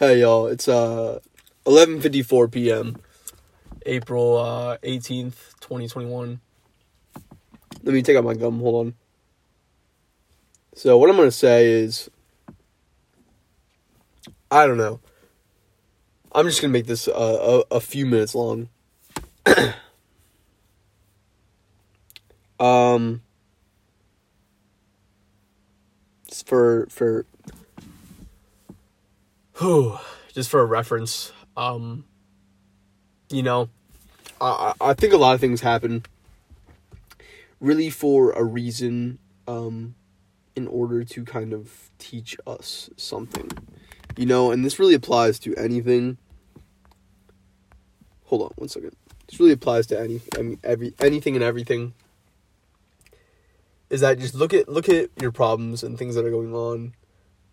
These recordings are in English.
Hey y'all, it's uh 11:54 p.m. April uh 18th, 2021. Let me take out my gum. Hold on. So what I'm going to say is I don't know. I'm just going to make this uh, a a few minutes long. um for for just for a reference um you know I I think a lot of things happen really for a reason um in order to kind of teach us something you know and this really applies to anything. Hold on one second. This really applies to any I mean, every anything and everything. Is that just look at look at your problems and things that are going on.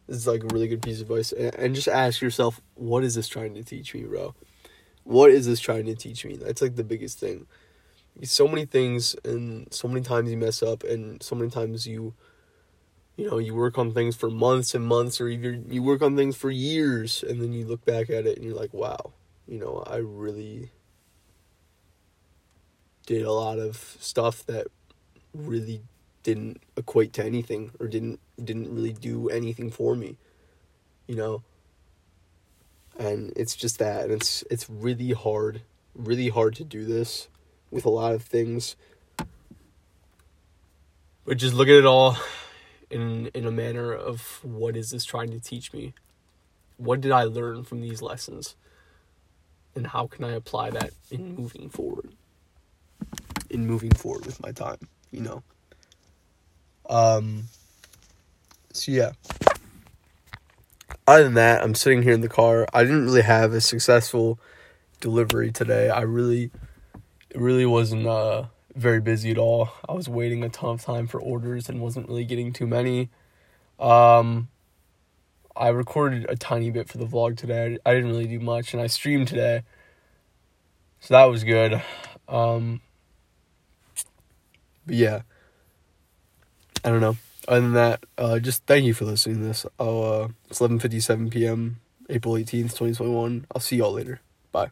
This is like a really good piece of advice, and, and just ask yourself, what is this trying to teach me, bro? What is this trying to teach me? That's like the biggest thing. So many things, and so many times you mess up, and so many times you, you know, you work on things for months and months, or even you work on things for years, and then you look back at it and you're like, wow, you know, I really did a lot of stuff that really didn't equate to anything or didn't didn't really do anything for me you know? And it's just that and it's it's really hard really hard to do this with a lot of things. But just look at it all in in a manner of what is this trying to teach me? What did i learn from these lessons? And how can i apply that in moving forward? In moving forward with my time you know um, so yeah. Other than that, I'm sitting here in the car. I didn't really have a successful delivery today. I really, it really wasn't uh, very busy at all. I was waiting a ton of time for orders and wasn't really getting too many. Um, I recorded a tiny bit for the vlog today. I didn't really do much, and I streamed today, so that was good. Um, but yeah. I don't know. Other than that, uh, just thank you for listening to this. I'll, uh, it's 11.57 p.m., April 18th, 2021. I'll see y'all later. Bye.